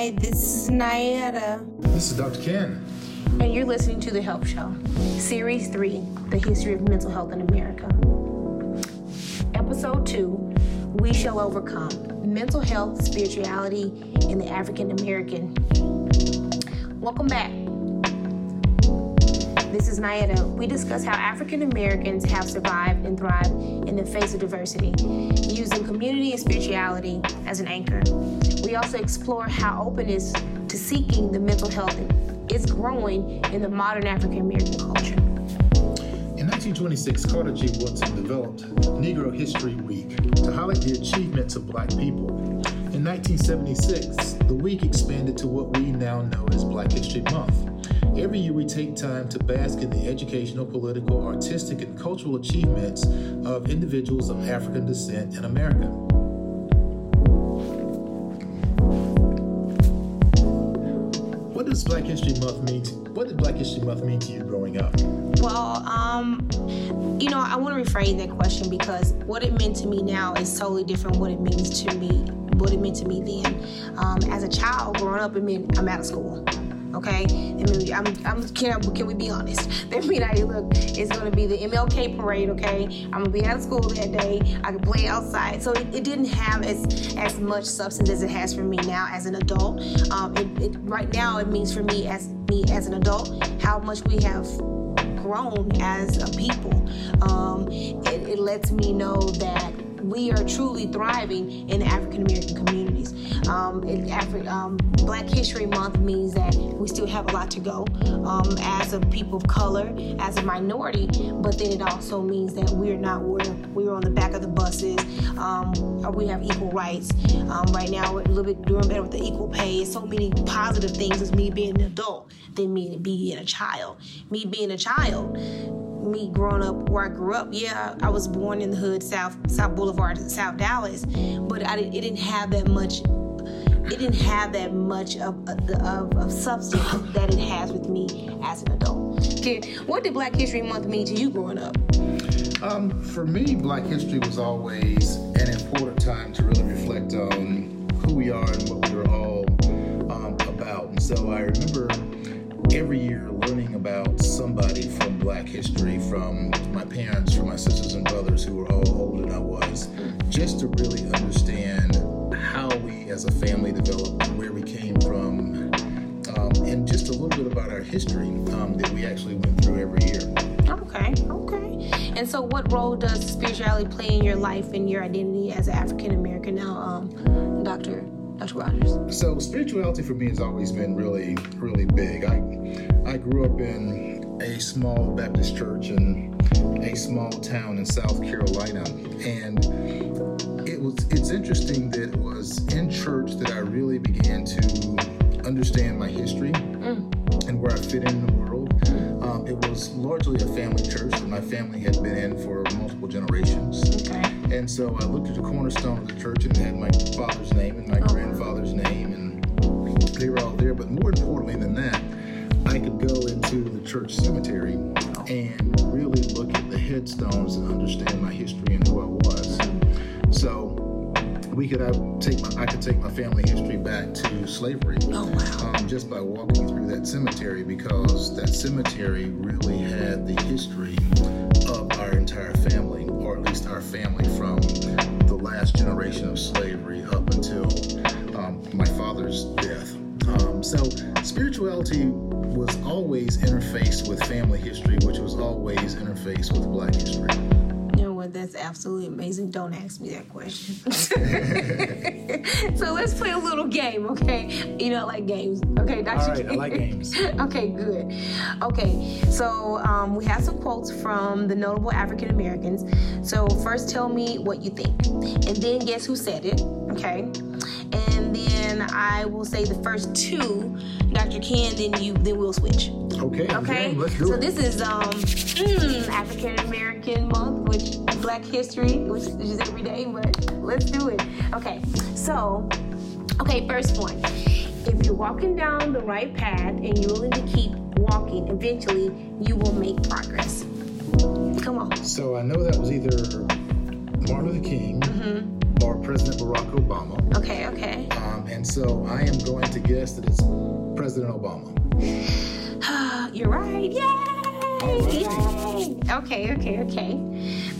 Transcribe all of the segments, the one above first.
Hi, this is Nayetta. This is Dr. Ken. And you're listening to The Help Show, Series 3 The History of Mental Health in America. Episode 2 We Shall Overcome Mental Health, Spirituality, in the African American. Welcome back. This is Nayetta. We discuss how African Americans have survived and thrived in the face of diversity, using community and spirituality as an anchor. We also explore how openness to seeking the mental health is growing in the modern African American culture. In 1926, Carter G. Woodson developed Negro History Week to highlight the achievements of black people. In 1976, the week expanded to what we now know as Black History Month. Every year, we take time to bask in the educational, political, artistic, and cultural achievements of individuals of African descent in America. What does Black History Month mean? To, what did Black History Month mean to you growing up? Well, um, you know, I want to rephrase that question because what it meant to me now is totally different what it means to me, what it meant to me then. Um, as a child growing up, it meant I'm out of school. Okay, I mean, I'm, I'm can, can we be honest? That mean, I look, it's gonna be the MLK parade. Okay, I'm gonna be out of school that day. I can play outside, so it, it didn't have as as much substance as it has for me now as an adult. Um, it, it, right now, it means for me as me as an adult how much we have grown as a people. Um, it, it lets me know that we are truly thriving in the African American communities. Um, Afri- um, Black History Month means that we still have a lot to go um, as a people of color, as a minority, but then it also means that we're not where we're on the back of the buses. Um, we have equal rights. Um, right now, we're a little bit doing better with the equal pay. So many positive things as me being an adult than me being a child. Me being a child me growing up where I grew up, yeah, I was born in the hood, South South Boulevard, South Dallas, but I didn't, it didn't have that much. It didn't have that much of of, of substance that it has with me as an adult. Okay, what did Black History Month mean to you growing up? Um, for me, Black History was always an important time to really reflect on who we are and what we are all um, about. And so I remember every year learning about somebody from black history, from my parents, from my sisters and brothers who were all older than I was, just to really understand how we as a family developed, where we came from, um, and just a little bit about our history um, that we actually went through every year. Okay, okay. And so, what role does spirituality play in your life and your identity as an African American now, um, Doctor? Dr. Rogers? So spirituality for me has always been really, really big. I I grew up in a small Baptist church in a small town in South Carolina, and it was it's interesting that it was in church that I really began to understand my history mm. and where I fit in. Um, it was largely a family church that my family had been in for multiple generations. Okay. And so I looked at the cornerstone of the church and it had my father's name and my oh. grandfather's name, and they were all there. But more importantly than that, I could go into the church cemetery and really look at the headstones and understand my history and who I was. So we could I take my I could take my family history back to slavery. Oh wow! Um, just by walking through that cemetery because that cemetery really had the history of our entire family, or at least our family from the last generation of slavery up until um, my father's death. Um, so spirituality was always interfaced with family history, which was always interfaced with Black history That's absolutely amazing. Don't ask me that question. so let's play a little game, okay? You know, I like games. Okay, Dr. All right, I like games. okay, good. Okay, so um, we have some quotes from the notable African Americans. So first tell me what you think. And then guess who said it, okay? And then I will say the first two, Dr. Ken, then you then we'll switch. Okay. Okay. let's do so it. this is um mm, African American month, which Black History, which is every day, but let's do it. Okay. So, okay, first one. If you're walking down the right path and you're willing to keep walking, eventually you will make progress. Come on. So I know that was either Martin Luther King, mm-hmm. or President Barack Obama. Okay, okay. Um, and so I am going to guess that it's President Obama. You're right. Yay! Yay! Okay, okay, okay.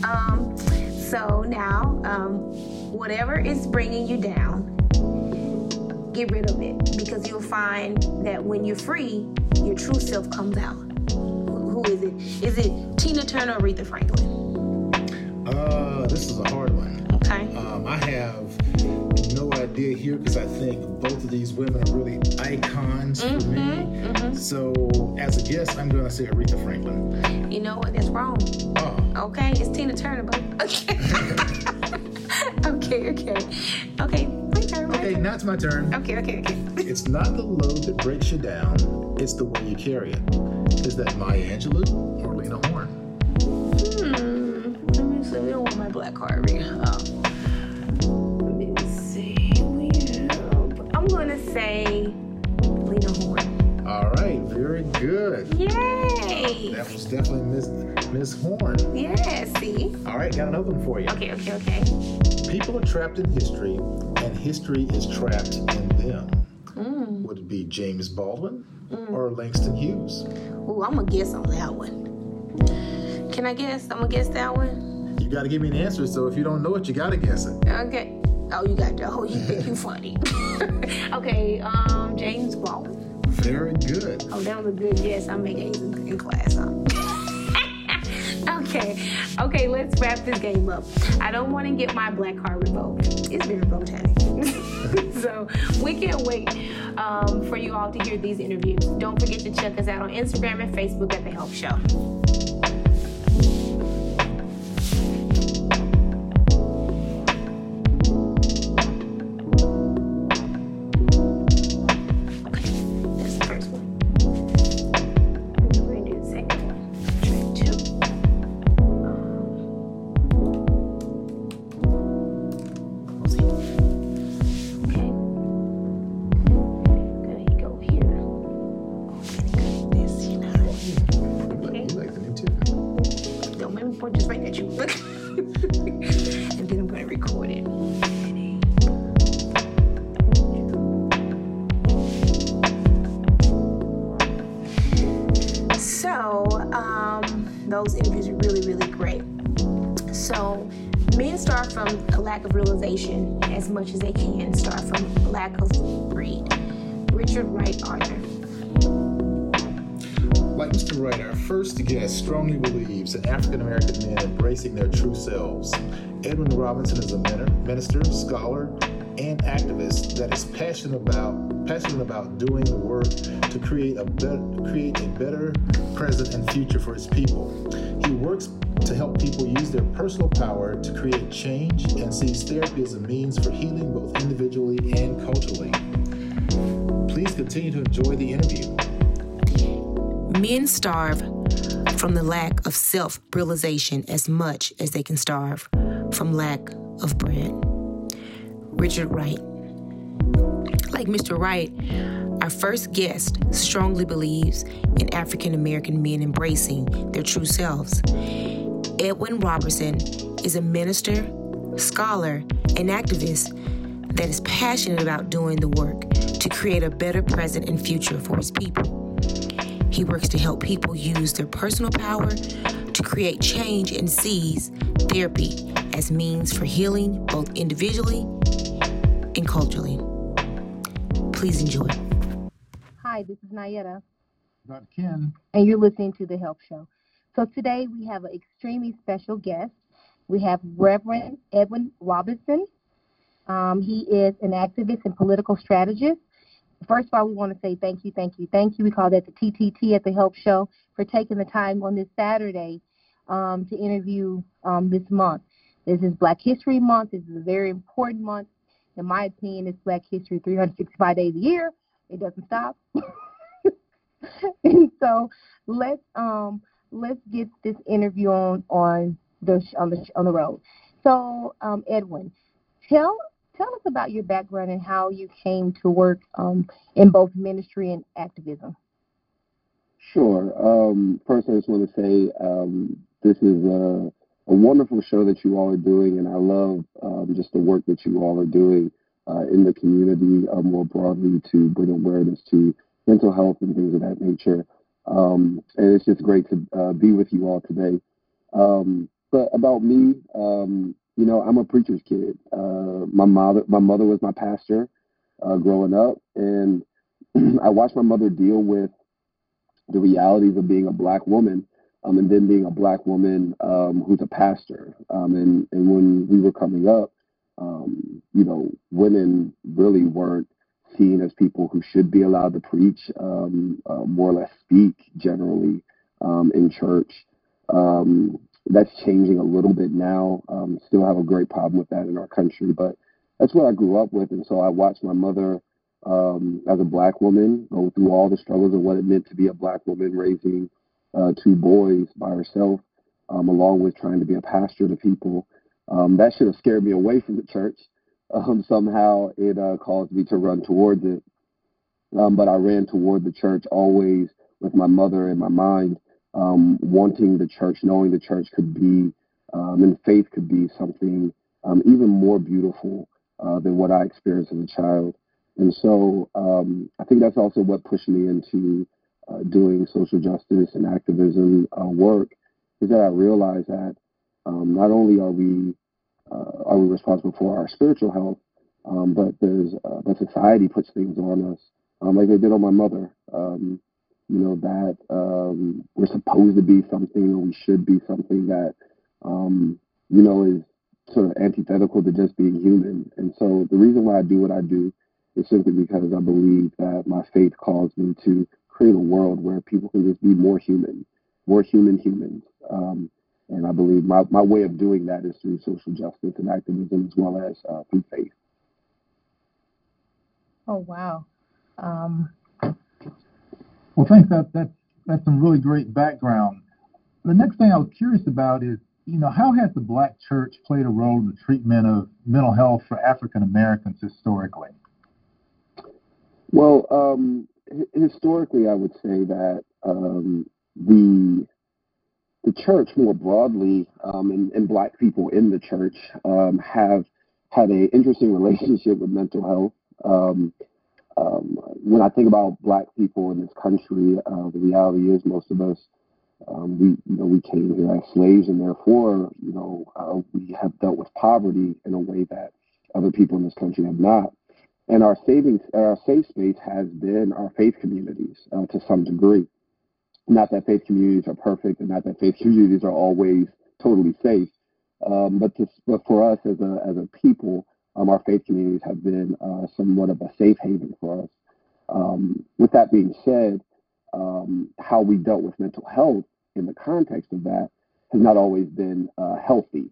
Um, so now, um, whatever is bringing you down, get rid of it because you'll find that when you're free, your true self comes out. Who is it? Is it Tina Turner or Aretha Franklin? Uh, this is a hard one. Okay. Um, I have no idea here because I think both of these women are really icons for me. Mm-hmm. So, as a guest, I'm going to say Aretha Franklin. You know what? That's wrong. Oh, Okay, it's Tina Turner, but okay. okay, okay. Okay, my turn. My okay, turn. now it's my turn. Okay, okay, okay. It's not the load that breaks you down, it's the way you carry it. Is that Maya Angelou or Lena Horne? Hmm. Let me see. We don't want my black card. Um, say Lena Horne. All right, very good. Yay! That was definitely Miss Miss Horne. Yeah. See. All right, got another one for you. Okay, okay, okay. People are trapped in history, and history is trapped in them. Mm. Would it be James Baldwin or Langston Hughes? Ooh, I'm gonna guess on that one. Can I guess? I'm gonna guess that one. You got to give me an answer. So if you don't know it, you got to guess it. Okay. Oh, you got that. Oh, you think you funny. okay. Um, James Baldwin. Very good. Oh, that was a good guess. I make A's in, in class, huh? okay, okay, let's wrap this game up. I don't want to get my black card revoked. It's been revoked, honey. so we can't wait um, for you all to hear these interviews. Don't forget to check us out on Instagram and Facebook at The Help Show. Wright Arthur. Like Mr. Wright, our first guest strongly believes in African American men embracing their true selves. Edwin Robinson is a min- minister, scholar, and activist that is passionate about passionate about doing the work to create a better create a better present and future for his people. He works to help people use their personal power to create change and sees therapy as a means for healing both individually and culturally. Please continue to enjoy the interview. Men starve from the lack of self realization as much as they can starve from lack of bread. Richard Wright. Like Mr. Wright, our first guest strongly believes in African American men embracing their true selves. Edwin Robertson is a minister, scholar, and activist that is passionate about doing the work to create a better present and future for his people. He works to help people use their personal power to create change and sees therapy as means for healing both individually and culturally. Please enjoy. Hi, this is Nayetta, Dr. Ken. and you're listening to The Help Show. So today we have an extremely special guest. We have Reverend Edwin Robinson. Um, he is an activist and political strategist. First of all, we want to say thank you, thank you, thank you. We call that the TTT at The Help Show for taking the time on this Saturday um, to interview um, this month. This is Black History Month. This is a very important month. In my opinion, it's Black History 365 days a year. It doesn't stop. and so let's um let's get this interview on on the on the on the road. So um, Edwin, tell tell us about your background and how you came to work um, in both ministry and activism. Sure. Um, first, I just want to say um, this is uh, a wonderful show that you all are doing, and I love um, just the work that you all are doing uh, in the community uh, more broadly to bring awareness to mental health and things of that nature. Um, and it's just great to uh, be with you all today. Um, but about me, you know, I'm a preacher's kid. Uh, my mother, my mother was my pastor uh, growing up, and I watched my mother deal with the realities of being a black woman, um, and then being a black woman um, who's a pastor. Um, and and when we were coming up, um, you know, women really weren't seen as people who should be allowed to preach, um, uh, more or less speak generally um, in church. Um, that's changing a little bit now. Um, still have a great problem with that in our country, but that's what I grew up with, and so I watched my mother um, as a black woman go through all the struggles of what it meant to be a black woman raising uh, two boys by herself, um, along with trying to be a pastor to people. Um, that should have scared me away from the church. Um, somehow it uh, caused me to run towards it. Um, but I ran toward the church always with my mother in my mind, um, wanting the church, knowing the church could be, um, and faith could be something um, even more beautiful uh, than what I experienced as a child. And so um, I think that's also what pushed me into uh, doing social justice and activism uh, work, is that I realized that um, not only are we uh, are we responsible for our spiritual health, um, but there's uh, but society puts things on us, like they did on my mother. You know that um, we're supposed to be something, or we should be something that um, you know is sort of antithetical to just being human. And so the reason why I do what I do is simply because I believe that my faith calls me to create a world where people can just be more human, more human humans. Um, and I believe my, my way of doing that is through social justice and activism as well as uh, through faith. Oh, wow. Um, well, thanks. That, that, that's some really great background. The next thing I was curious about is, you know, how has the black church played a role in the treatment of mental health for African Americans historically? Well, um, historically, I would say that um, the the church more broadly um, and, and, black people in the church um, have had an interesting relationship with mental health. Um, when I think about black people in this country, uh, the reality is most of us um, we you know we came here as slaves, and therefore you know uh, we have dealt with poverty in a way that other people in this country have not. And our saving, our safe space has been our faith communities uh, to some degree. Not that faith communities are perfect, and not that faith communities are always totally safe, um, but, to, but for us as a as a people, um, our faith communities have been uh, somewhat of a safe haven for us. Um, with that being said, um, how we dealt with mental health in the context of that has not always been uh, healthy.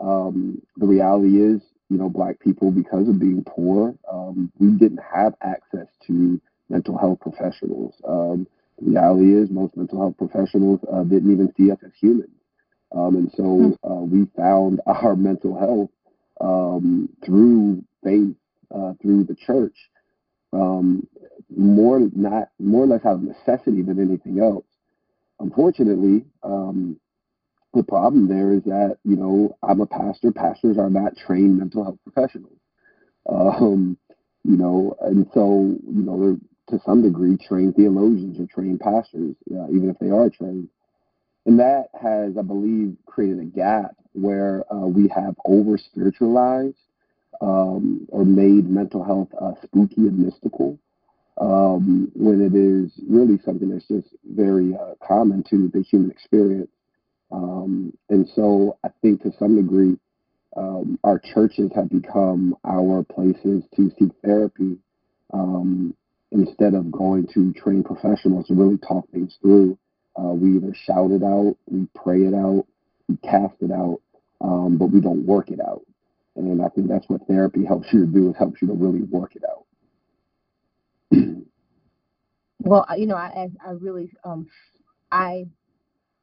Um, the reality is, you know, black people, because of being poor, um, we didn't have access to mental health professionals. Um, the reality is, most mental health professionals uh, didn't even see us as humans. Um, and so hmm. uh, we found our mental health um, through faith, uh, through the church, um, more not more or less out of necessity than anything else. Unfortunately, um, the problem there is that you know I'm a pastor. Pastors are not trained mental health professionals, um, you know, and so you know they're to some degree trained theologians or trained pastors, uh, even if they are trained. And that has, I believe, created a gap where uh, we have over spiritualized um, or made mental health uh, spooky and mystical um, when it is really something that's just very uh, common to the human experience. Um, and so I think to some degree, um, our churches have become our places to seek therapy um, instead of going to trained professionals to really talk things through. Uh, we either shout it out, we pray it out, we cast it out, um, but we don't work it out. And I think that's what therapy helps you to do is helps you to really work it out. well, you know, I I really um, I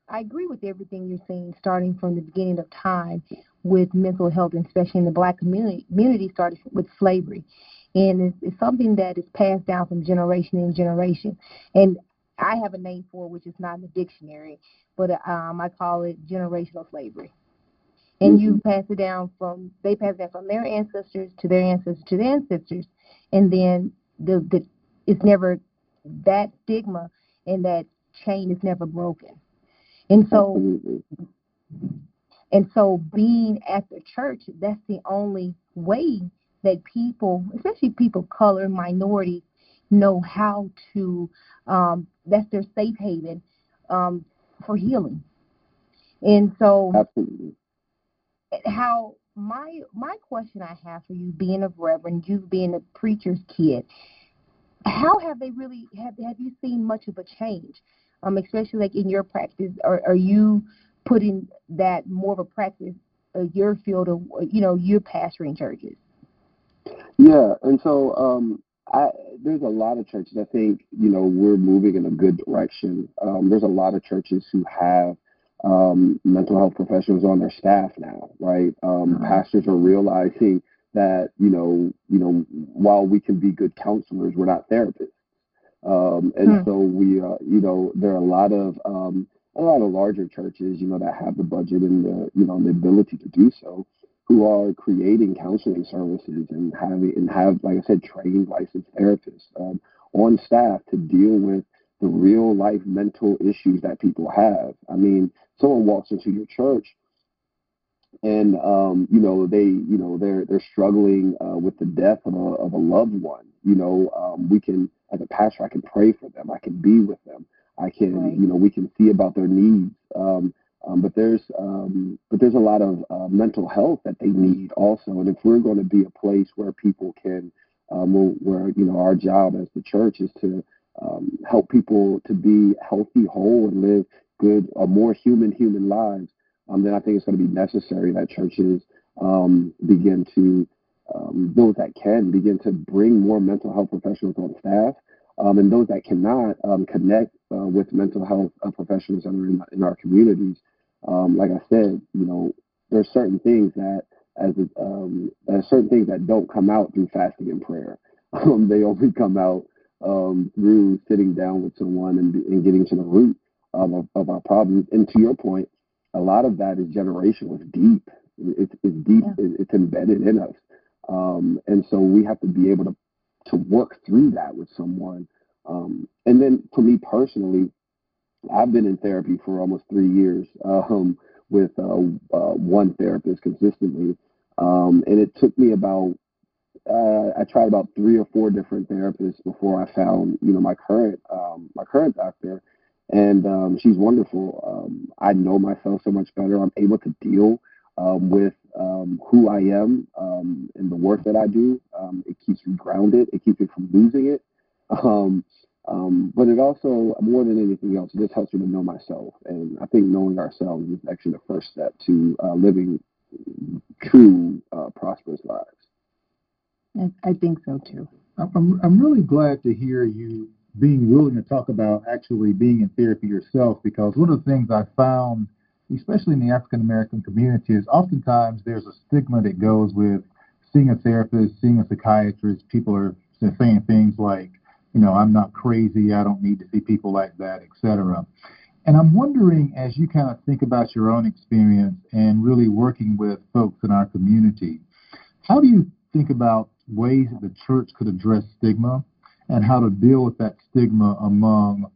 I agree with everything you're saying, starting from the beginning of time with mental health, especially in the black community. Started with slavery, and it's, it's something that is passed down from generation in generation. And I have a name for it, which is not in the dictionary, but um, I call it generational slavery. and you pass it down from they pass it down from their ancestors to their ancestors to their ancestors, and then the the it's never that stigma and that chain is never broken. And so Absolutely. and so being at the church, that's the only way that people, especially people of color, minorities, know how to um that's their safe haven um for healing. And so Absolutely. how my my question I have for you, being a reverend, you being a preacher's kid, how have they really have have you seen much of a change? Um, especially like in your practice, are are you putting that more of a practice of your field of you know you're pastoring churches? Yeah, and so um, I, there's a lot of churches. I think you know we're moving in a good direction. Um, there's a lot of churches who have um, mental health professionals on their staff now, right? Um, Mhm. Pastors are realizing that you know, you know, while we can be good counselors, we're not therapists. Um, and Hmm. so we, uh, you know, there are a lot of um, a lot of larger churches, you know, that have the budget and the, you know, the ability to do so, who are creating counseling services and having and have, like I said, trained licensed therapists um, on staff to deal with the real life mental issues that people have. I mean, someone walks into your church and um, you know they you know they're they're struggling uh, with the death of a of a loved one. You know, um, we can as a pastor, I can pray for them. I can be with them. I can Right. you know we can see about their needs. Um, um, but there's um, but there's a lot of uh, mental health that they need also. And if we're going to be a place where people can um, where, you know our job as the church is to um, help people to be healthy, whole, and live good, or more human human lives um, then I think it's going to be necessary that churches um, begin to, those that can, begin to bring more mental health professionals on staff, and those that cannot connect uh, with mental health uh, professionals that are in, in our communities. Um, like I said, you know, there's certain things that as um, there's certain things that don't come out through fasting and prayer. Um, they only come out um, through sitting down with someone and, and getting to the root um, of, of our problems. And to your point, a lot of that is generational. It's deep. It's, it's deep. Yeah. It's embedded in us. Um, and so we have to be able to to work through that with someone. Um, and then for me personally, I've been in therapy for almost three years um, with uh, uh, one therapist consistently. Um, and it took me about uh, I tried about three or four different therapists before I found, you know, my current um, my current doctor, and um, she's wonderful. Um, I know myself so much better. I'm able to deal um, with who I am and the work that I do. It keeps me grounded. It keeps me from losing it. Um, but it also, more than anything else, it just helps me to know myself. And I think knowing ourselves is actually the first step to uh, living true, uh, prosperous lives. I, I think so too. I'm, I'm, I'm really glad to hear you being willing to talk about actually being in therapy yourself because one of the things I found, especially in the African American community, is oftentimes there's a stigma that goes with seeing a therapist, seeing a psychiatrist. People are saying things like, you know, I'm not crazy, I don't need to see people like that, etc. And I'm wondering, as you kind of think about your own experience and really working with folks in our community, how do you think about ways that the church could address stigma and how to deal with that stigma among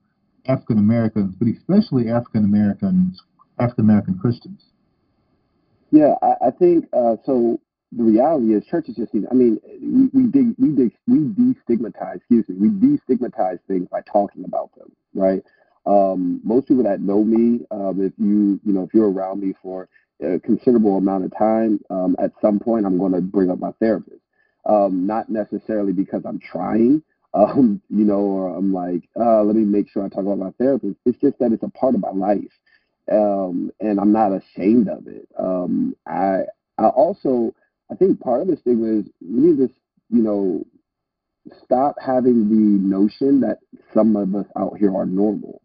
African Americans, but especially African Americans, African American Christians? Yeah, I, I think uh, so. The reality is, churches just need. I mean, we we dig, we dig, we destigmatize. Excuse me, we destigmatize things by talking about them, right? Um, most people that know me, um, if you you know if you're around me for a considerable amount of time, um, at some point I'm going to bring up my therapist. Um, not necessarily because I'm trying, um, you know, or I'm like, uh, let me make sure I talk about my therapist. It's just that it's a part of my life, um, and I'm not ashamed of it. I I also I think part of the stigma is we need to, you know, stop having the notion that some of us out here are normal.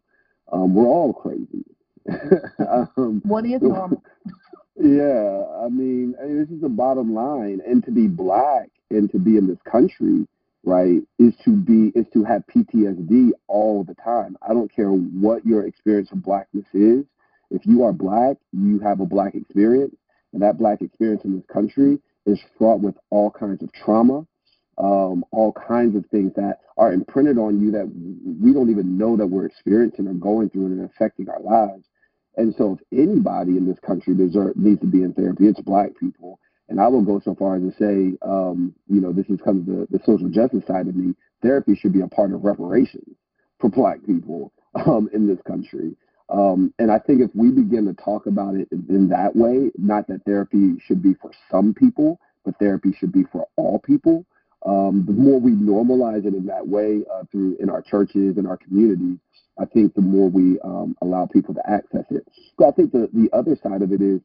Um, we're all crazy. um, What is normal? yeah, I mean, I mean, this is the bottom line. And to be black and to be in this country, right, is to be is to have PTSD all the time. I don't care what your experience of blackness is. If you are black, you have a black experience. And that black experience in this country is fraught with all kinds of trauma, um, all kinds of things that are imprinted on you that we don't even know that we're experiencing or going through and affecting our lives. And so, if anybody in this country deserve, needs to be in therapy, it's black people. And I will go so far as to say, um, you know, this is kind of the, the social justice side of me. Therapy should be a part of reparations for black people um, in this country. Um, and I think if we begin to talk about it in, that way, not that therapy should be for some people, but therapy should be for all people, um, the more we normalize it in that way uh, through in our churches and our communities, I think the more we um, allow people to access it. So I think the, the other side of it is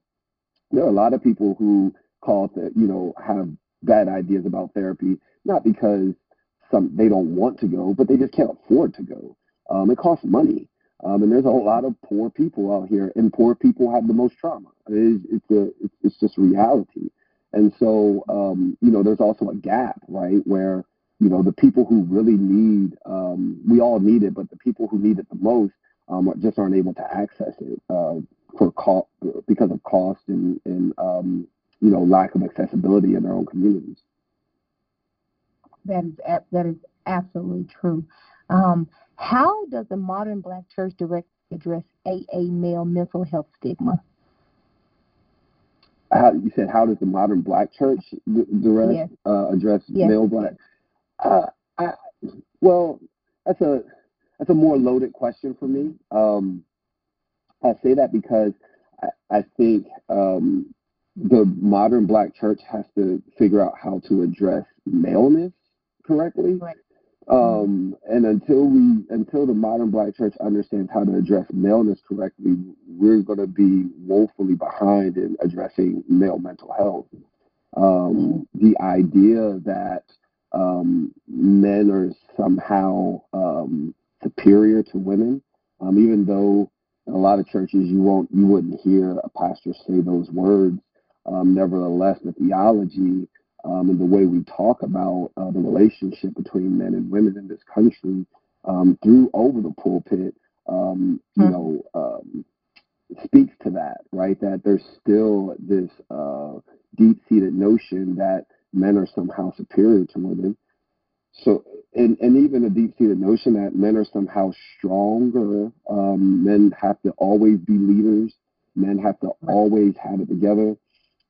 there are a lot of people who call it, you know, have bad ideas about therapy, not because some they don't want to go, but they just can't afford to go. Um, it costs money. Um, and there's a whole lot of poor people out here, and poor people have the most trauma. It's, it's a, it's, just reality. And so, um, you know, there's also a gap, right, where you know the people who really need, um, we all need it, but the people who need it the most um, just aren't able to access it uh, for cost because of cost and, and um, you know lack of accessibility in their own communities. That is that is absolutely true. Um, how does the modern Black church directly address AA male mental health stigma? How, you said, how does the modern Black church direct Yes. uh, address Yes. male Black? Uh, I, well, that's a that's a more loaded question for me. Um, I say that because I, I think um, the modern Black church has to figure out how to address maleness correctly. Right. Um, and until we, until the modern black church understands how to address maleness correctly, we're going to be woefully behind in addressing male mental health. Um, the idea that um, men are somehow um, superior to women, um, even though in a lot of churches you won't, you wouldn't hear a pastor say those words. Um, nevertheless, the theology um, and the way we talk about uh, the relationship between men and women in this country um, through over the pulpit, um, you Hmm. know, um, speaks to that, right? That there's still this uh, deep-seated notion that men are somehow superior to women. So, and, and even a deep-seated notion that men are somehow stronger. Um, men have to always be leaders. Men have to always have it together.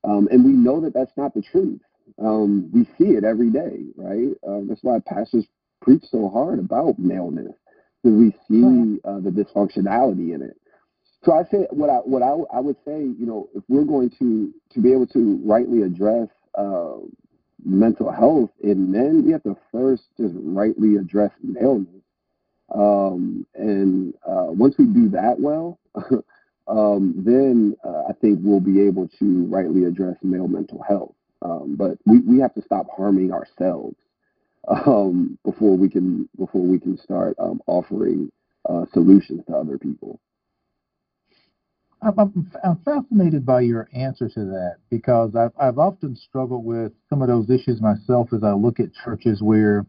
Um, and we know that that's not the truth. Um, we see it every day, right? Um, that's why pastors preach so hard about maleness because we see uh, the dysfunctionality in it. So I say what I what I, I would say, you know, if we're going to to be able to rightly address uh, mental health in men, we have to first just rightly address maleness. Um, and uh, once we do that well, um, then uh, I think we'll be able to rightly address male mental health. Um, but we, we have to stop harming ourselves um, before we can before we can start um, offering uh, solutions to other people. I'm, I'm, fascinated by your answer to that because I've, I've often struggled with some of those issues myself as I look at churches where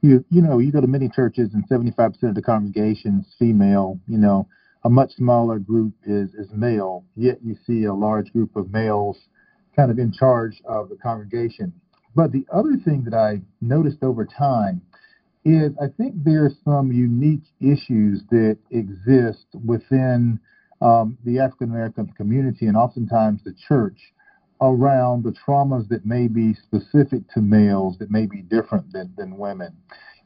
you you know you go to many churches and 75% of the congregation's female, you know, a much smaller group is is male, yet you see a large group of males kind of in charge of the congregation. But the other thing that I noticed over time is I think there's some unique issues that exist within um, the African American community and oftentimes the church around the traumas that may be specific to males that may be different than, than women.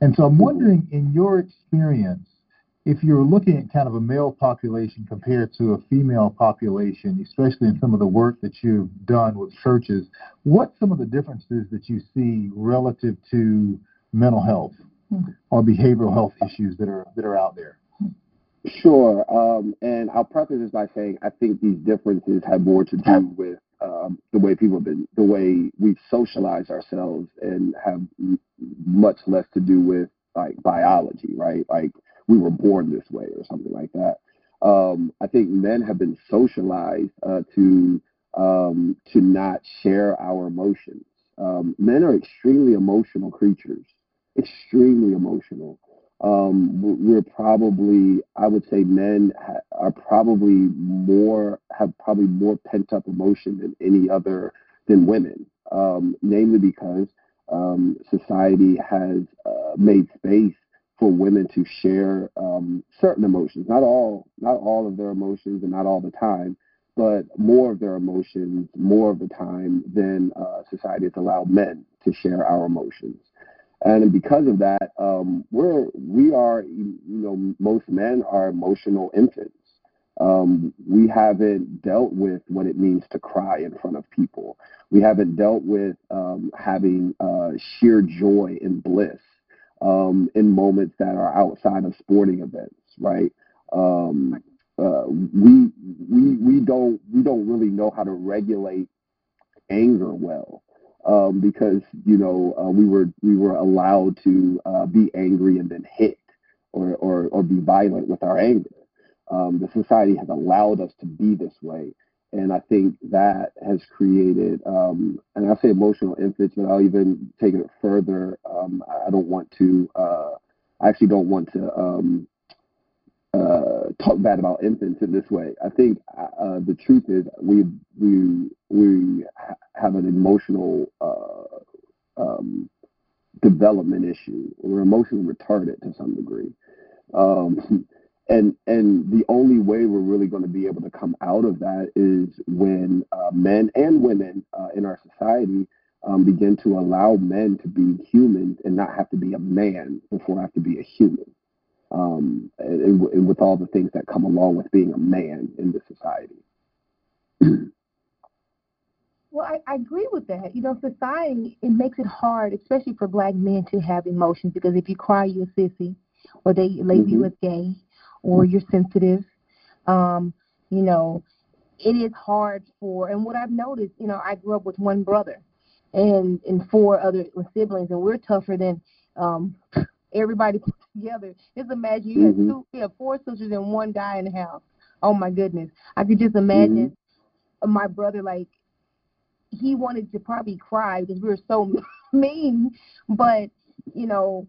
And so I'm wondering, in your experience, if you're looking at kind of a male population compared to a female population, especially in some of the work that you've done with churches, what some of the differences that you see relative to mental health or behavioral health issues that are that are out there? Sure. Um, and I'll preface this by saying I think these differences have more to do with um, the way people have been, the way we've socialized ourselves, and have m- much less to do with like biology, right? Like we were born this way or something like that. Um, I think men have been socialized uh, to um, to not share our emotions. Um, men are extremely emotional creatures, extremely emotional um, we're probably, I would say, men ha- are probably more have probably more pent up emotion than any other than women, um, namely because um, society has uh, made space for women to share um, certain emotions, not all, not all of their emotions, and not all the time, but more of their emotions, more of the time than uh, society has allowed men to share our emotions. And because of that, um, we're we are you know most men are emotional infants. Um, we haven't dealt with what it means to cry in front of people. We haven't dealt with um, having uh, sheer joy and bliss um, in moments that are outside of sporting events, right? Um, uh, we we we don't we don't really know how to regulate anger well um, because you know uh, we were we were allowed to uh, be angry and then hit or, or or be violent with our anger. Um, the society has allowed us to be this way, and I think that has created. Um, and I'll say emotional infants, but I'll even take it further. Um, I don't want to. Uh, I actually don't want to um, uh, talk bad about infants in this way. I think uh, the truth is we we we have an emotional uh, um, development issue. We're emotionally retarded to some degree, um, and and the only way we're really going to be able to come out of that is when uh, men and women uh, in our society. Um, begin to allow men to be humans and not have to be a man before I have to be a human um, and, and, with all the things that come along with being a man in this society. well, I, I, agree with that. You know, society it makes it hard, especially for black men, to have emotions because if you cry, you're a sissy, or they label mm-hmm. you as gay, or you're sensitive. Um, you know, it is hard for. And what I've noticed, you know, I grew up with one brother, and and four other siblings, and we're tougher than um, everybody put together. Just imagine you mm-hmm. have two, you have four sisters and one guy in the house. Oh my goodness, I could just imagine mm-hmm. my brother like he wanted to probably cry because we were so mean, but you know,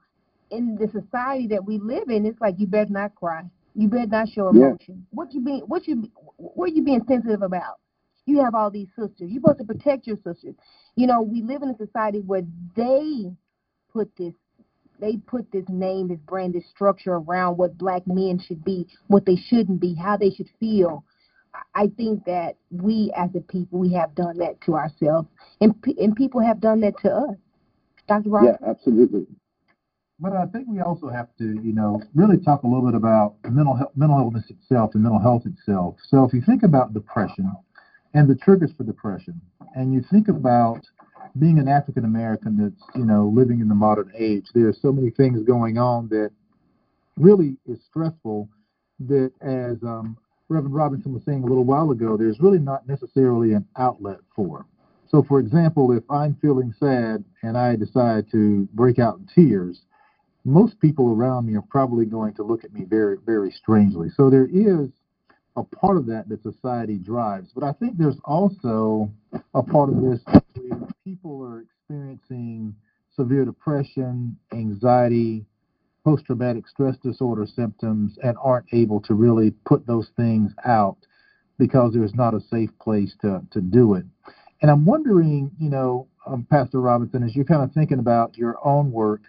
in the society that we live in, it's like you better not cry. You better not show emotion. Yeah. What you being what you what are you being sensitive about? You have all these sisters. You're supposed to protect your sisters. You know, we live in a society where they put this they put this name, this brand, this structure around what black men should be, what they shouldn't be, how they should feel. I think that we as a people, we have done that to ourselves, and and people have done that to us. Dr. Robert? Yeah, absolutely. But I think we also have to, you know, really talk a little bit about mental health, mental illness itself and mental health itself. So if you think about depression and the triggers for depression, and you think about being an African American that's you know living in the modern age, there are so many things going on that really is stressful. That as um, Reverend Robinson was saying a little while ago, there's really not necessarily an outlet for. So, for example, if I'm feeling sad and I decide to break out in tears, most people around me are probably going to look at me very, very strangely. So there is a part of that that society drives. But I think there's also a part of this where people are experiencing severe depression, anxiety, post traumatic stress disorder symptoms, and aren't able to really put those things out because there's not a safe place to, to do it. And I'm wondering, you know, um, Pastor Robinson, as you're kind of thinking about your own work,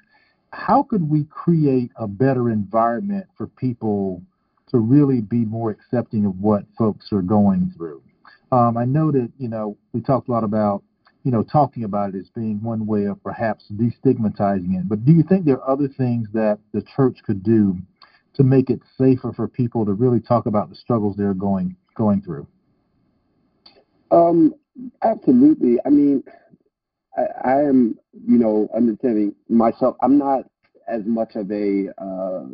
how could we create a better environment for people to really be more accepting of what folks are going through. Um, I know that, you know, we talked a lot about, you know, talking about it as being one way of perhaps destigmatizing it. But do you think there are other things that the church could do to make it safer for people to really talk about the struggles they're going going through? Um, absolutely. I mean, I, I am, you know, understanding myself. I'm not as much of a uh,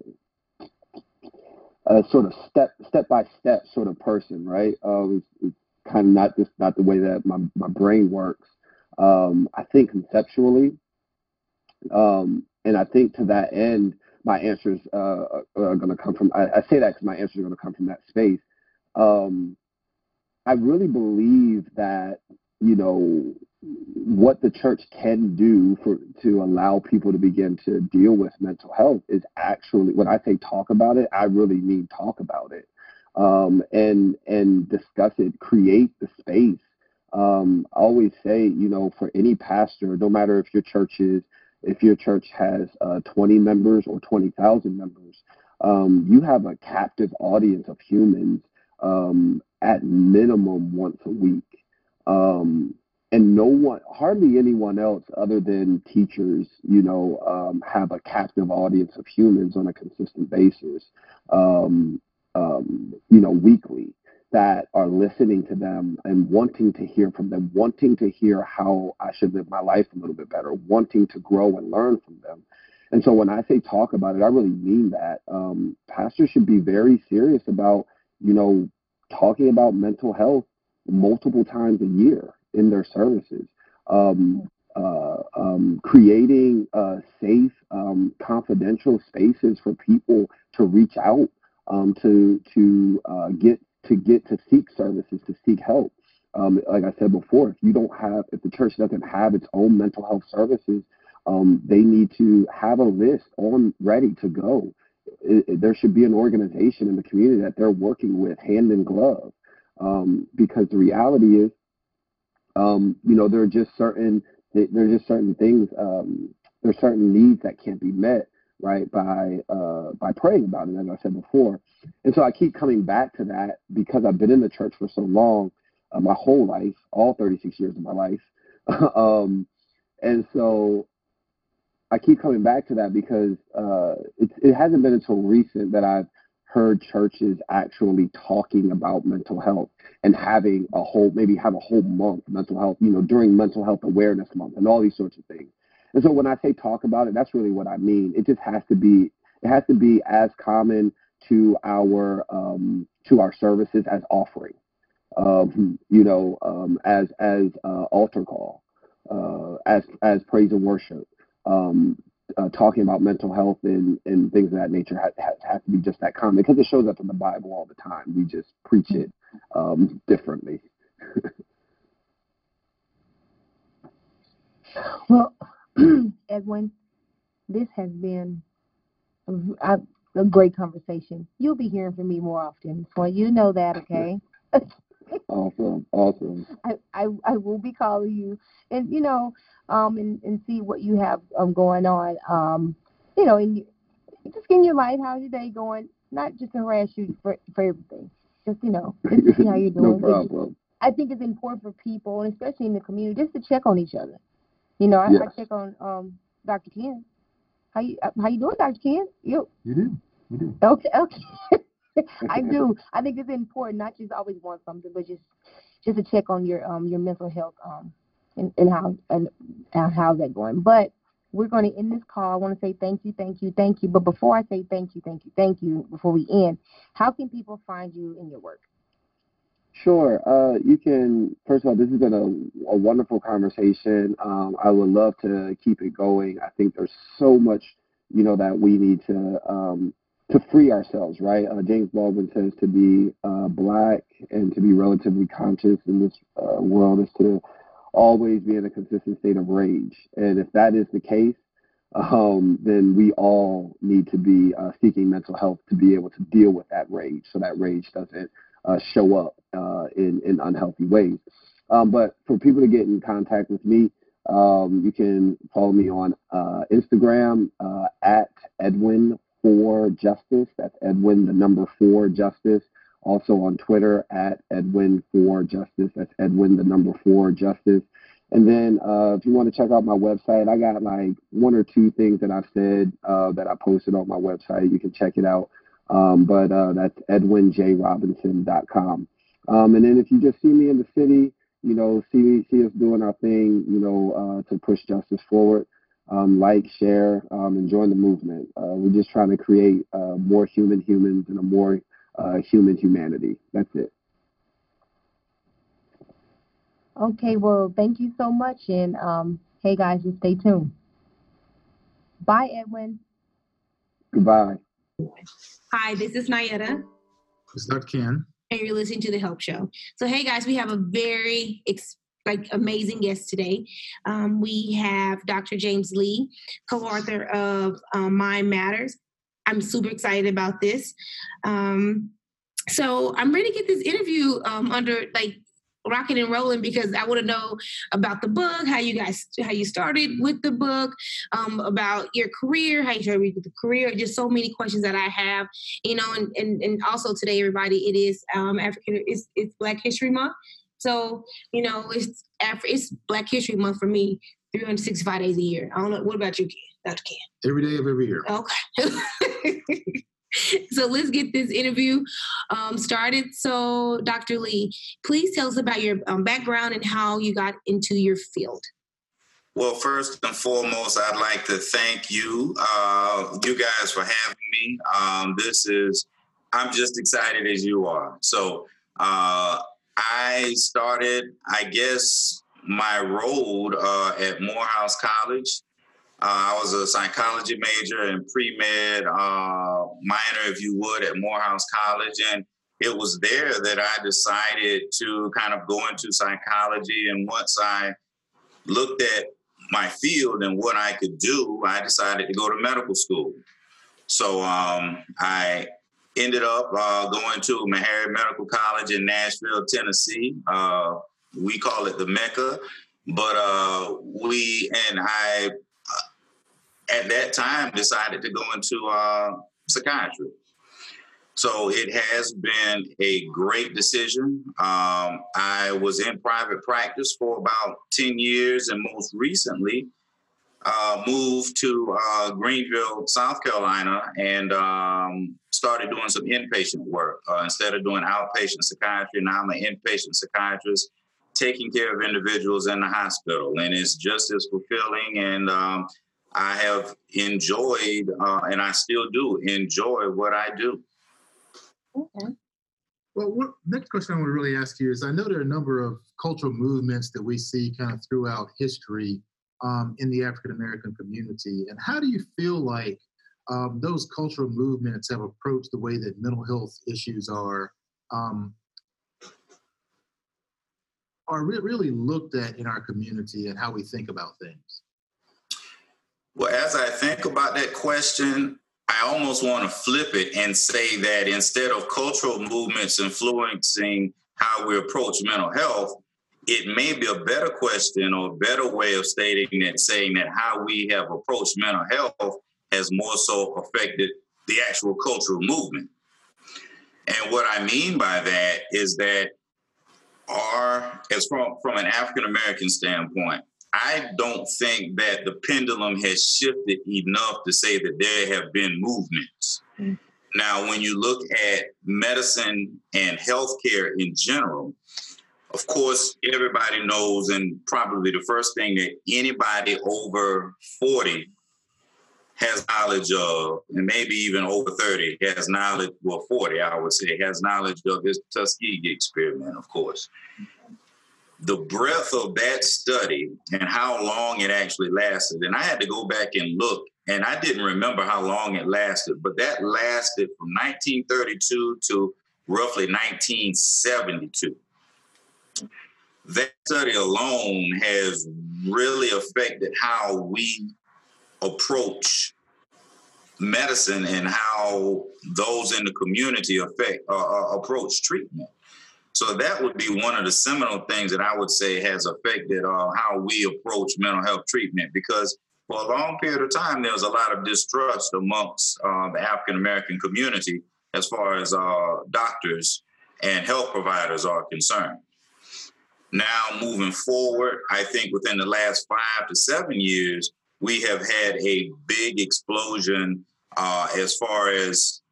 a sort of step step by step sort of person, right? Um, it's, it's kind of not just not the way that my my brain works. Um, I think conceptually, um, and I think to that end, my answers uh, are going to come from. I, I say that because my answers are going to come from that space. Um, I really believe that you know what the church can do for to allow people to begin to deal with mental health is actually when I say talk about it, I really mean talk about it. um, and and discuss it, create the space. Um, I always say, you know, for any pastor, no matter if your church is if your church has uh, 20 members or 20,000 members, um, you have a captive audience of humans um, at minimum once a week. Um, and no one, hardly anyone else other than teachers, you know, um, have a captive audience of humans on a consistent basis, um, um, you know, weekly that are listening to them and wanting to hear from them, wanting to hear how I should live my life a little bit better, wanting to grow and learn from them. And so when I say talk about it, I really mean that. Um, pastors should be very serious about, you know, talking about mental health multiple times a year in their services. Um, uh, um, creating uh, safe, um, confidential spaces for people to reach out um, to to uh, get to get to seek services, to seek help. Um, like I said before, if you don't have, if the church doesn't have its own mental health services, um, they need to have a list on ready to go. It, it, there should be an organization in the community that they're working with hand in glove, because the reality is, um, you know, there are just certain there are just certain things, um, there are certain needs that can't be met right by uh, by praying about it, as I said before. And so I keep coming back to that because I've been in the church for so long, uh, my whole life, all 36 years of my life. um, and so I keep coming back to that because uh, it, it hasn't been until recent that I've heard churches actually talking about mental health and having a whole, maybe have a whole month mental health, you know, during mental health awareness month and all these sorts of things. And so when I say talk about it, that's really what I mean. It just has to be, it has to be as common to our um, to our services as offering, um, you know, um, as as uh, altar call, uh, as as praise and worship. Um, uh, talking about mental health and, and things of that nature has, has to be just that common because it shows up in the Bible all the time. We just preach it um, differently. well, Edwin, this has been a, a great conversation. You'll be hearing from me more often, so you know that, okay? awesome, awesome. I, I I will be calling you, and you know, um, and and see what you have um going on. Um, you know, and you, just getting your life. How's your day going? Not just to harass you for for everything. Just you know, just to see how you're doing. no problem. I think it's important for people, and especially in the community, just to check on each other. You know, I, Yes. I check on um Dr. Ken. How you uh, how you doing, Dr. Ken? You You do. You do. okay? Okay. I do. I think it's important not just always want something, but just just to check on your um your mental health um and, and how and, and how's that going. But we're going to end this call. I want to say thank you, thank you, thank you. But before I say thank you, thank you, thank you, before we end, how can people find you in your work? Sure. Uh, you can, first of all, this has been a, a wonderful conversation. Um, I would love to keep it going. I think there's so much, you know, that we need to um, to free ourselves, right? Uh, James Baldwin says to be uh, black and to be relatively conscious in this uh, world is to always be in a consistent state of rage. And if that is the case, um, then we all need to be uh, seeking mental health to be able to deal with that rage so that rage doesn't uh, show up uh, in, in unhealthy ways. Um, but for people to get in contact with me, um, you can follow me on Instagram at Edwin for Justice. That's Edwin, the number four Justice. Also on Twitter at Edwin for Justice. That's Edwin, the number four Justice. And then uh, if you want to check out my website, I got like one or two things that I've said uh, that I posted on my website. You can check it out. Um, but uh, that's edwinjrobinson.com. Um, and then if you just see me in the city, you know, see see us doing our thing, you know, uh, to push justice forward. Um, like, share, um, and join the movement. Uh, we're just trying to create uh, more human humans and a more uh, human humanity. That's it. Okay, well, thank you so much. And um, hey, guys, just stay tuned. Bye, Edwin. Goodbye. Hi, this is Nayetta, It's Dr. Ken. and you're listening to the Help Show. So, hey guys, we have a very ex- like amazing guest today. Um, we have Dr. James Lee, co-author of um, Mind Matters. I'm super excited about this. Um, so I'm ready to get this interview um, under like rocking and rolling because I want to know about the book, how you guys, how you started with the book, um, about your career, how you started with the career, just so many questions that I have, you know, and and, and also today, everybody, it is um, African, it's it's Black History Month, so you know, it's Af- it's Black History Month for me, 365 days a year. I don't know. What about you, Dr. Ken? Every day of every year. Okay. so let's get this interview um, started. So, Dr. Lee, please tell us about your um, background and how you got into your field. Well, first and foremost, I'd like to thank you, uh, you guys, for having me. Um, this is, I'm just excited as you are. So, uh, I started, I guess, my road uh, at Morehouse College. Uh, I was a psychology major and pre med uh, minor, if you would, at Morehouse College. And it was there that I decided to kind of go into psychology. And once I looked at my field and what I could do, I decided to go to medical school. So um, I ended up uh, going to Meharry Medical College in Nashville, Tennessee. Uh, we call it the Mecca, but uh, we and I at that time decided to go into uh, psychiatry. So it has been a great decision. Um, I was in private practice for about 10 years and most recently uh, moved to uh, Greenville, South Carolina, and um, started doing some inpatient work. Uh, instead of doing outpatient psychiatry, now I'm an inpatient psychiatrist taking care of individuals in the hospital. And it's just as fulfilling and um, I have enjoyed, uh, and I still do enjoy what I do. Okay. Well, what, next question I want to really ask you is I know there are a number of cultural movements that we see kind of throughout history um, in the African American community. And how do you feel like um, those cultural movements have approached the way that mental health issues are? Um, are re- really looked at in our community and how we think about things? Well, as I think about that question, I almost want to flip it and say that instead of cultural movements influencing how we approach mental health, it may be a better question or a better way of stating that saying that how we have approached mental health has more so affected the actual cultural movement. And what I mean by that is that our, as from, from an African American standpoint, I don't think that the pendulum has shifted enough to say that there have been movements. Mm. Now, when you look at medicine and healthcare in general, of course, everybody knows, and probably the first thing that anybody over 40 has knowledge of, and maybe even over 30 has knowledge, well, 40, I would say, has knowledge of this Tuskegee experiment, of course the breadth of that study and how long it actually lasted. And I had to go back and look, and I didn't remember how long it lasted, but that lasted from 1932 to roughly 1972. That study alone has really affected how we approach medicine and how those in the community affect uh, uh approach treatment. So that would be one of the seminal things that I would say has affected uh, how we approach mental health treatment because for a long period of time, there was a lot of distrust amongst uh, the African American community as far as uh, doctors and health providers are concerned. Now, moving forward, I think within the last five to seven years, we have had a big explosion uh, as far as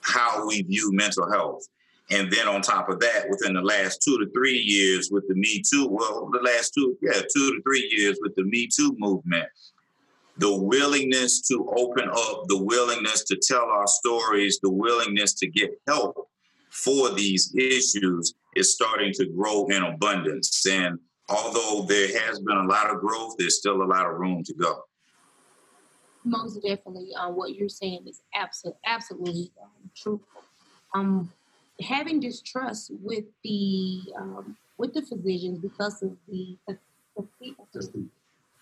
how we view mental health. And then on top of that, within the last two to three years with the Me Too, well, the last two, yeah, two to three years with the Me Too movement, the willingness to open up, the willingness to tell our stories, the willingness to get help for these issues is starting to grow in abundance. And although there has been a lot of growth, there's still a lot of room to go. Most definitely, uh, what you're saying is absolutely, absolutely um, true. Um, having distrust with the um, with the physicians because of the, the, the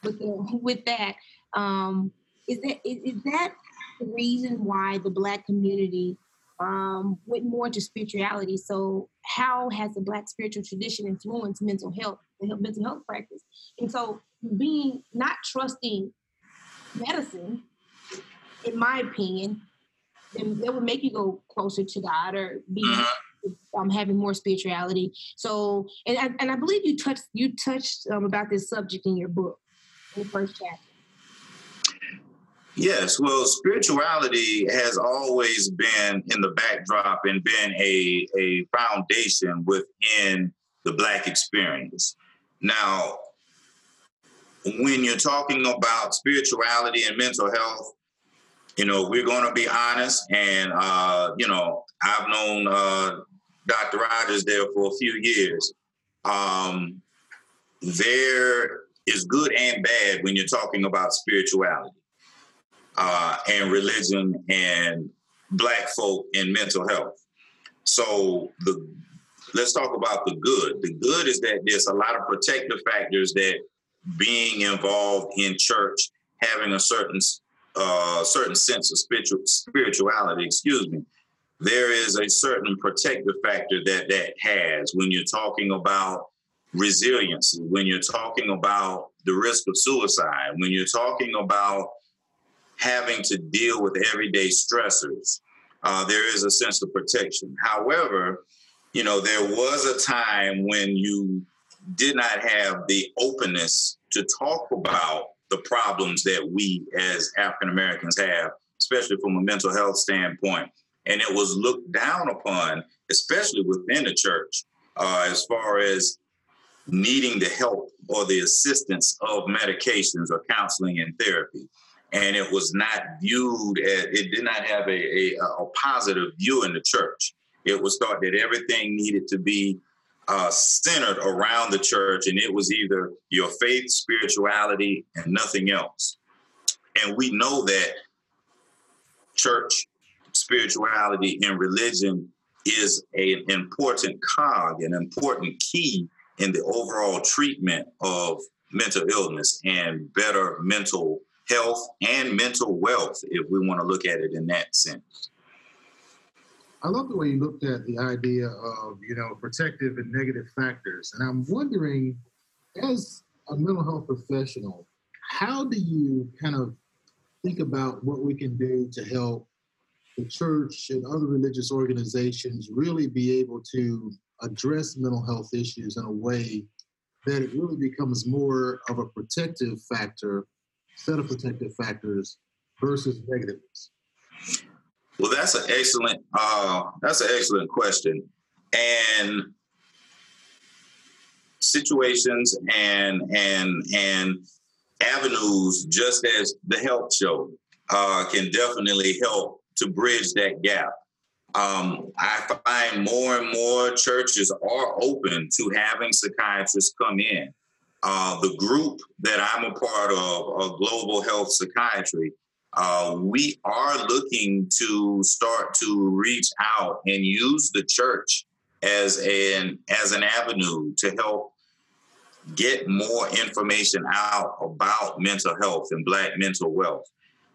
with the, with that um, is that is, is that the reason why the black community um, went more to spirituality. So, how has the Black spiritual tradition influenced mental health, the mental health practice? And so, being not trusting medicine, in my opinion, that would make you go closer to God or be uh-huh. um, having more spirituality. So, and I, and I believe you touched you touched um, about this subject in your book, in the first chapter. Yes, well, spirituality has always been in the backdrop and been a, a foundation within the Black experience. Now, when you're talking about spirituality and mental health, you know, we're going to be honest. And, uh, you know, I've known uh, Dr. Rogers there for a few years. Um, there is good and bad when you're talking about spirituality uh, and religion and black folk and mental health. So the let's talk about the good. The good is that there's a lot of protective factors that being involved in church, having a certain uh, certain sense of spiritual, spirituality, excuse me, there is a certain protective factor that that has when you're talking about resiliency, when you're talking about the risk of suicide, when you're talking about having to deal with everyday stressors, uh, there is a sense of protection. However, you know, there was a time when you did not have the openness to talk about the problems that we as African Americans have, especially from a mental health standpoint. And it was looked down upon, especially within the church, uh, as far as needing the help or the assistance of medications or counseling and therapy and it was not viewed as it did not have a, a, a positive view in the church. It was thought that everything needed to be uh, centered around the church, and it was either your faith, spirituality, and nothing else. And we know that church, spirituality, and religion is an important cog, an important key in the overall treatment of mental illness and better mental health and mental wealth, if we want to look at it in that sense. I love the way you looked at the idea of, you know, protective and negative factors. And I'm wondering, as a mental health professional, how do you kind of think about what we can do to help the church and other religious organizations really be able to address mental health issues in a way that it really becomes more of a protective factor set of protective factors versus negatives? Well, that's an excellent uh, that's an excellent question, and situations and and and avenues, just as the health show, uh, can definitely help to bridge that gap. Um, I find more and more churches are open to having psychiatrists come in uh, the group that I'm a part of, uh, Global Health Psychiatry, uh, we are looking to start to reach out and use the church as an as an avenue to help get more information out about mental health and Black mental wealth.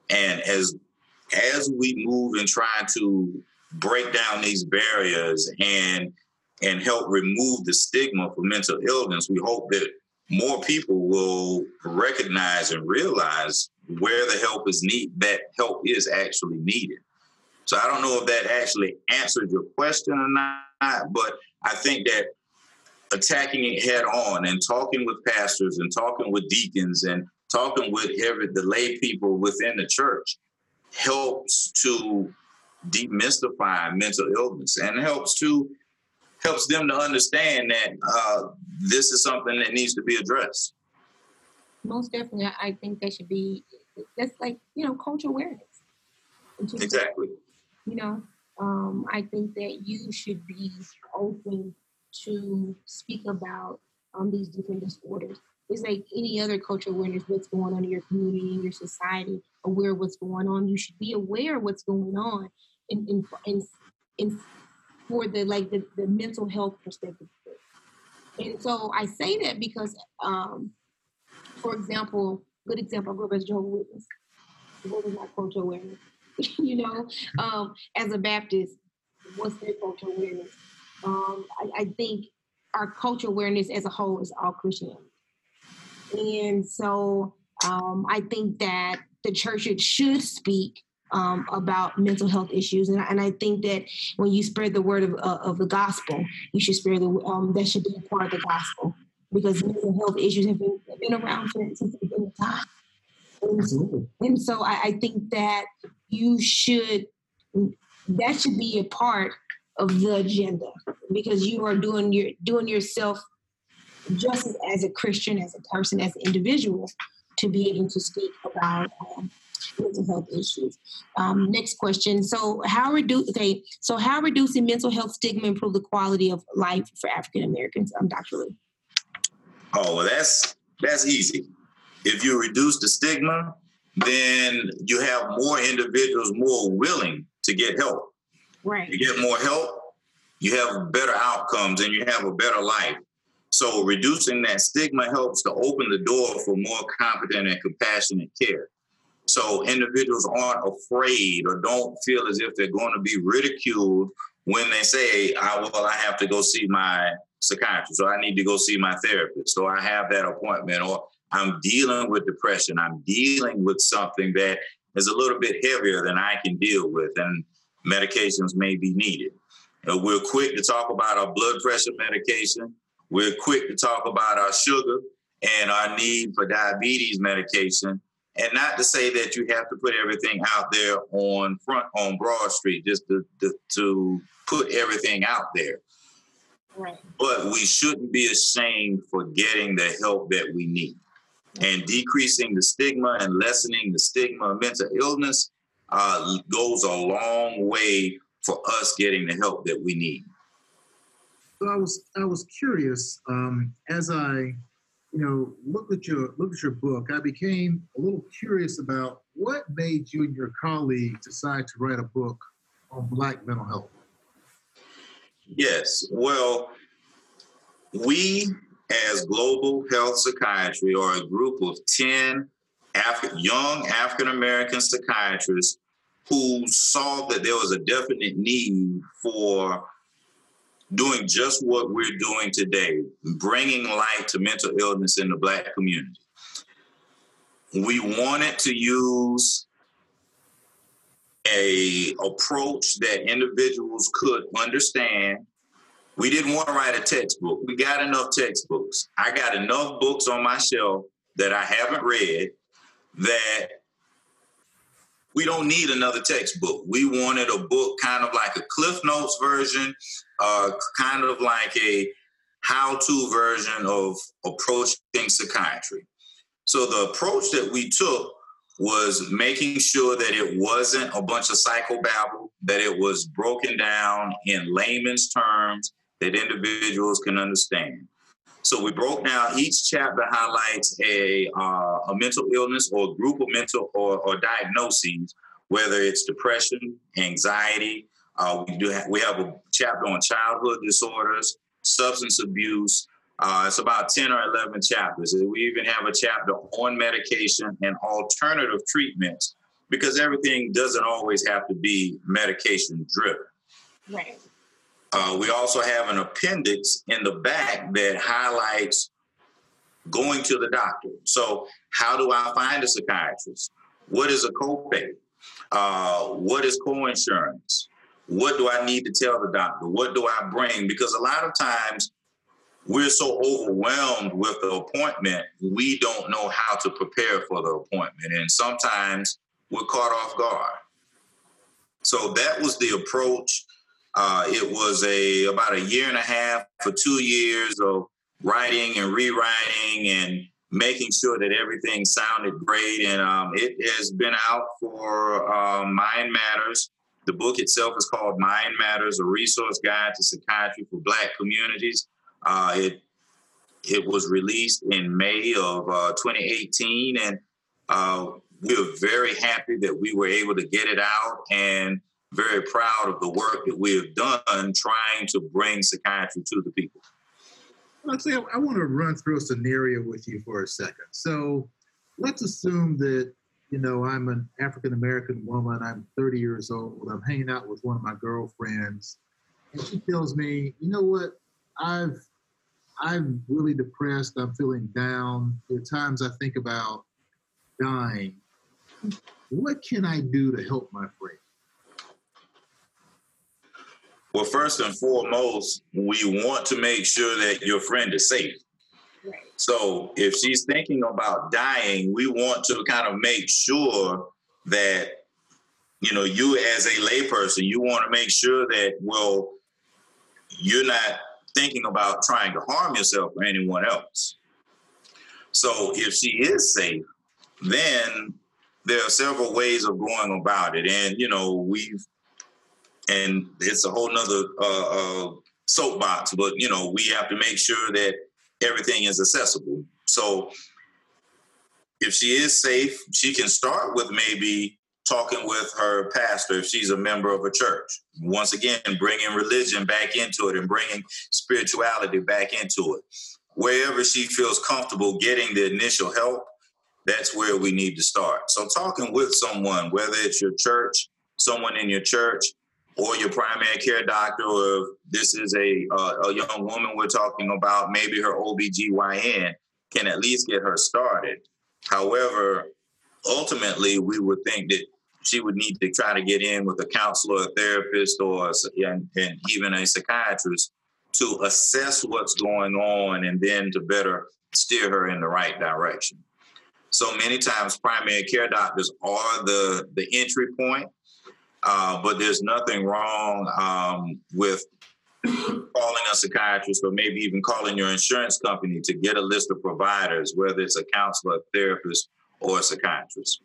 And as as we move and try to break down these barriers and and help remove the stigma for mental illness, we hope that more people will recognize and realize where the help is need that help is actually needed. So I don't know if that actually answered your question or not, but I think that attacking it head on and talking with pastors and talking with deacons and talking with every the lay people within the church helps to demystify mental illness and helps to helps them to understand that uh, this is something that needs to be addressed. Most definitely, I think that should be. That's like you know, cultural awareness. Exactly. You know, um, I think that you should be open to speak about um, these different disorders. It's like any other cultural awareness, what's going on in your community, in your society, aware of what's going on. You should be aware of what's going on in, in, in, in for the like the, the mental health perspective. And so I say that because, um, for example, good example, I grew up as Jehovah's Witness. What was my cultural awareness? you know, um, as a Baptist, what's their cultural awareness? Um, I, I, think our cultural awareness as a whole is all Christianity. And so um, I think that the church should speak um, about mental health issues, and, and, I think that when you spread the word of, uh, of the gospel, you should spread the um, that should be a part of the gospel. Because mental health issues have been, have been around since the beginning of time. And, and so I, I think that you should that should be a part of the agenda. Because you are doing your doing yourself justice as a Christian, as a person, as an individual, to be able to speak about um, mental health issues. Um, next question. So, how reduce? Okay, so how reducing mental health stigma improve the quality of life for African Americans? Um, Dr. Lee. Oh, well, that's that's easy. If you reduce the stigma, then you have more individuals more willing to get help. Right. You get more help, you have better outcomes, and you have a better life. So reducing that stigma helps to open the door for more competent and compassionate care. So individuals aren't afraid or don't feel as if they're going to be ridiculed when they say, I, well, I have to go see my psychiatrist or I need to go see my therapist or I have that appointment or I'm dealing with depression. I'm dealing with something that is a little bit heavier than I can deal with and medications may be needed. Uh, we're quick to talk about our blood pressure medication. We're quick to talk about our sugar and our need for diabetes medication. And not to say that you have to put everything out there on front on Broad Street, just to, to, to put everything out there. Right. But we shouldn't be ashamed for getting the help that we need. And decreasing the stigma and lessening the stigma of mental illness uh, goes a long way for us getting the help that we need. So I was I was curious um, as I you know looked at your looked at your book. I became a little curious about what made you and your colleague decide to write a book on Black mental health. Yes, well, we as Global Health Psychiatry are a group of ten Af- young African American psychiatrists who saw that there was a definite need for doing just what we're doing today, bringing light to mental illness in the Black community. We wanted to use a approach that individuals could understand. We didn't want to write a textbook. We got enough textbooks. I got enough books on my shelf that I haven't read that we don't need another textbook. We wanted a book kind of like a Cliff Notes version, uh, kind of like a how to version of approaching psychiatry. So the approach that we took was making sure that it wasn't a bunch of psychobabble, that it was broken down in layman's terms that individuals can understand. So we broke down each chapter highlights a, uh, a mental illness or a group of mental or, or diagnoses, whether it's depression, anxiety. Uh, we do have, we have a chapter on childhood disorders, substance abuse. Uh, it's about 10 or 11 chapters. We even have a chapter on medication and alternative treatments because everything doesn't always have to be medication driven. Right. Uh, we also have an appendix in the back that highlights going to the doctor. So, how do I find a psychiatrist? What is a copay? Uh, what is coinsurance? What do I need to tell the doctor? What do I bring? Because a lot of times we're so overwhelmed with the appointment, we don't know how to prepare for the appointment. And sometimes we're caught off guard. So that was the approach uh, it was a about a year and a half for two years of writing and rewriting and making sure that everything sounded great. And um, it has been out for uh, Mind Matters. The book itself is called Mind Matters: A Resource Guide to Psychiatry for Black Communities. Uh, it it was released in May of uh, 2018, and uh, we're very happy that we were able to get it out and very proud of the work that we have done trying to bring psychiatry to the people. Let's say I want to run through a scenario with you for a second. So let's assume that, you know, I'm an African American woman, I'm 30 years old, I'm hanging out with one of my girlfriends, and she tells me, you know what, I've I'm really depressed. I'm feeling down. There are times I think about dying. What can I do to help my friend? Well, first and foremost, we want to make sure that your friend is safe. So if she's thinking about dying, we want to kind of make sure that, you know, you as a layperson, you want to make sure that, well, you're not thinking about trying to harm yourself or anyone else. So if she is safe, then there are several ways of going about it. And, you know, we've, and it's a whole nother uh, uh, soapbox, but, you know, we have to make sure that everything is accessible. So if she is safe, she can start with maybe talking with her pastor if she's a member of a church. Once again, bringing religion back into it and bringing spirituality back into it. Wherever she feels comfortable getting the initial help, that's where we need to start. So, talking with someone, whether it's your church, someone in your church, or your primary care doctor, or this is a, uh, a young woman we're talking about, maybe her OBGYN, can at least get her started. However, ultimately, we would think that she would need to try to get in with a counselor, a therapist, or and, and even a psychiatrist to assess what's going on and then to better steer her in the right direction. So many times, primary care doctors are the the entry point, uh, but there's nothing wrong um, with calling a psychiatrist or maybe even calling your insurance company to get a list of providers, whether it's a counselor, a therapist, or a psychiatrist.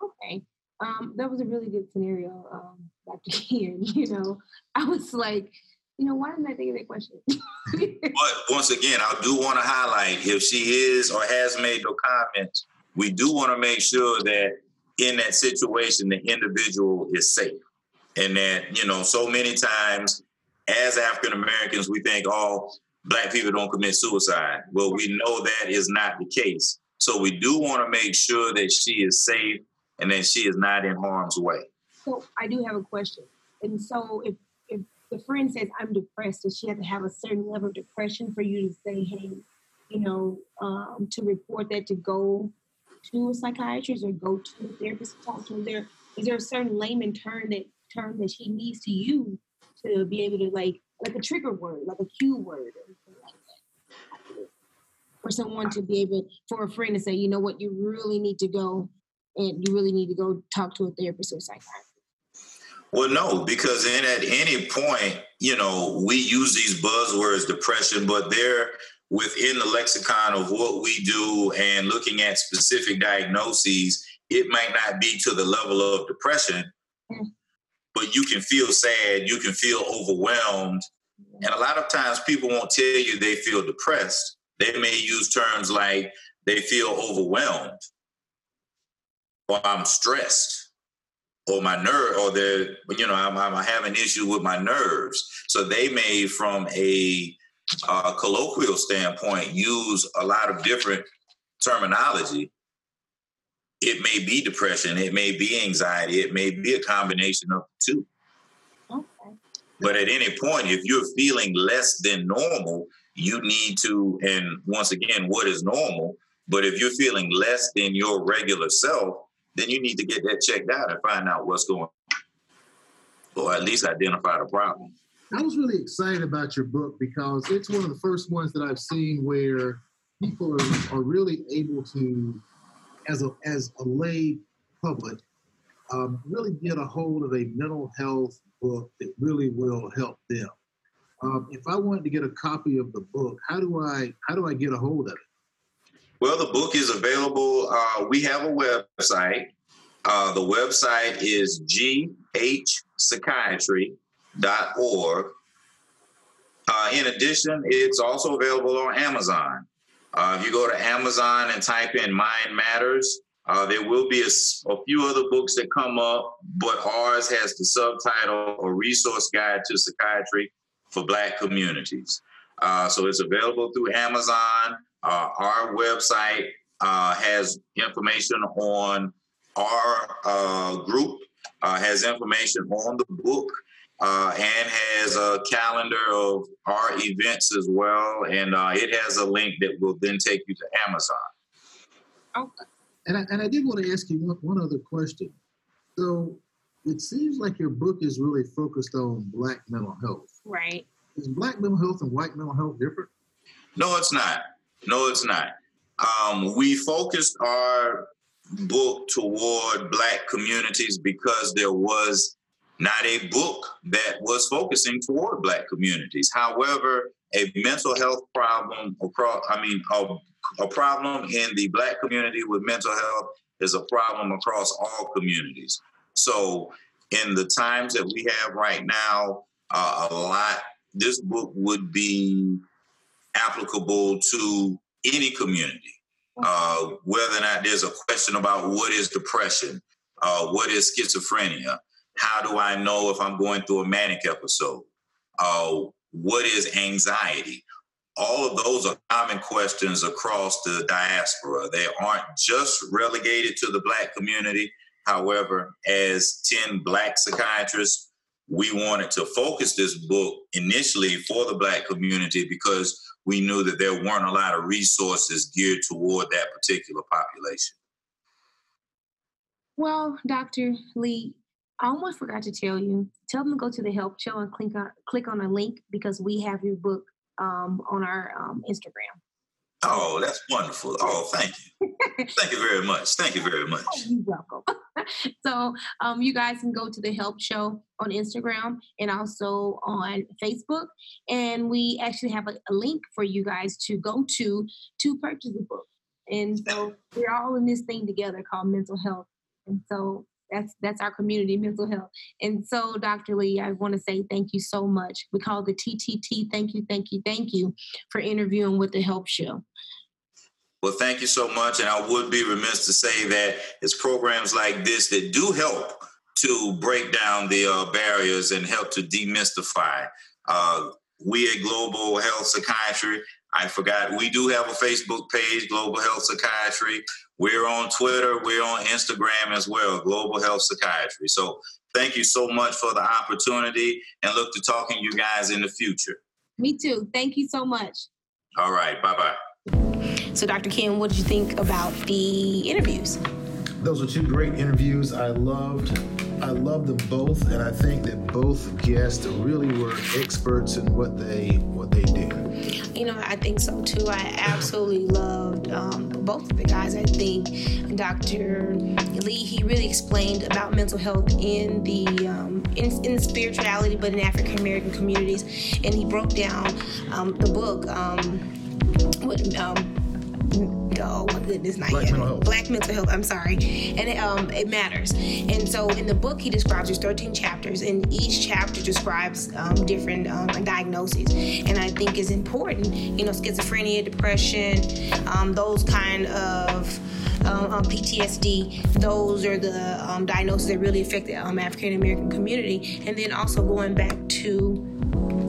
Okay. Um, that was a really good scenario, um, Dr. Ken. You know, I was like, you know, why didn't I think of that question? but once again, I do want to highlight if she is or has made no comments, we do want to make sure that in that situation, the individual is safe. And that, you know, so many times as African Americans, we think, oh, black people don't commit suicide. Well, we know that is not the case. So we do want to make sure that she is safe and that she is not in harm's way. So I do have a question. And so if if the friend says I'm depressed, does she have to have a certain level of depression for you to say, hey, you know, um, to report that to go to a psychiatrist or go to a therapist to talk to her? There is there a certain layman term that term that she needs to use to be able to like like a trigger word, like a cue word or like. For someone to be able for a friend to say, you know what, you really need to go and you really need to go talk to a therapist or psychiatrist? Well, no, because then at any point, you know, we use these buzzwords, depression, but they're within the lexicon of what we do and looking at specific diagnoses. It might not be to the level of depression, mm. but you can feel sad, you can feel overwhelmed. And a lot of times people won't tell you they feel depressed. They may use terms like they feel overwhelmed or I'm stressed or my nerve or they're you know I'm, I'm having issue with my nerves so they may from a uh, colloquial standpoint use a lot of different terminology it may be depression it may be anxiety it may be a combination of the two okay. but at any point if you're feeling less than normal you need to and once again what is normal but if you're feeling less than your regular self then you need to get that checked out and find out what's going on, or at least identify the problem. I was really excited about your book because it's one of the first ones that I've seen where people are, are really able to, as a as a lay public, um, really get a hold of a mental health book that really will help them. Um, if I wanted to get a copy of the book, how do I how do I get a hold of it? Well, the book is available. Uh, we have a website. Uh, the website is ghpsychiatry.org. Uh, in addition, it's also available on Amazon. Uh, if you go to Amazon and type in Mind Matters, uh, there will be a, a, few other books that come up, but ours has the subtitle A Resource Guide to Psychiatry for Black Communities. Uh, so it's available through Amazon. Uh, our website uh, has information on our group, has information on the book, uh, and has a calendar of our events as well. And uh, it has a link that will then take you to Amazon. Okay. And I, and I did want to ask you one, one other question. So it seems like your book is really focused on Black mental health. Right. Is Black mental health and white mental health different? No, it's not. No, it's not. Um, we focused our book toward Black communities because there was not a book that was focusing toward Black communities. However, a mental health problem across, I mean, a, a problem in the Black community with mental health is a problem across all communities. So, in the times that we have right now, uh, a lot, this book would be applicable to any community. Uh, whether or not there's a question about what is depression, uh, what is schizophrenia, how do I know if I'm going through a manic episode, uh, what is anxiety? All of those are common questions across the diaspora. They aren't just relegated to the Black community. However, as 10 Black psychiatrists, we wanted to focus this book initially for the Black community because we knew that there weren't a lot of resources geared toward that particular population. Well, Dr. Lee, I almost forgot to tell you. Tell them to go to the help show and click on click on a link because we have your book um, on our um, Instagram. Oh, that's wonderful. Oh, thank you. thank you very much. Thank you very much. Oh, you're welcome. so um, you guys can go to the Help Show on Instagram and also on Facebook. And we actually have a, a link for you guys to go to to purchase the book. And so we're all in this thing together called mental health. And so that's that's our community mental health and so dr lee i want to say thank you so much we call the ttt thank you thank you thank you for interviewing with the help show well, thank you so much. And I would be remiss to say that it's programs like this that do help to break down the uh, barriers and help to demystify. Uh, we at Global Health Psychiatry, I forgot, we do have a Facebook page, Global Health Psychiatry. We're on Twitter, we're on Instagram as well, Global Health Psychiatry. So thank you so much for the opportunity and look to talking to you guys in the future. Me too. Thank you so much. All right. Bye bye. So, Dr. Kim, what did you think about the interviews? Those were two great interviews. I loved I loved them both, and I think that both guests really were experts in what they what they do. You know, I think so too. I absolutely loved um, both of the guys. I think Dr. Lee he really explained about mental health in the um, in, in spirituality, but in African American communities, and he broke down um, the book. Um, what, um, oh my goodness, not Black yet. mental health. Black mental health. I'm sorry, and it, um, it matters. And so in the book, he describes there's 13 chapters, and each chapter describes um, different um, diagnoses. And I think is important. You know, schizophrenia, depression, um, those kind of um, um PTSD. Those are the um, diagnoses that really affect the um, African American community. And then also going back to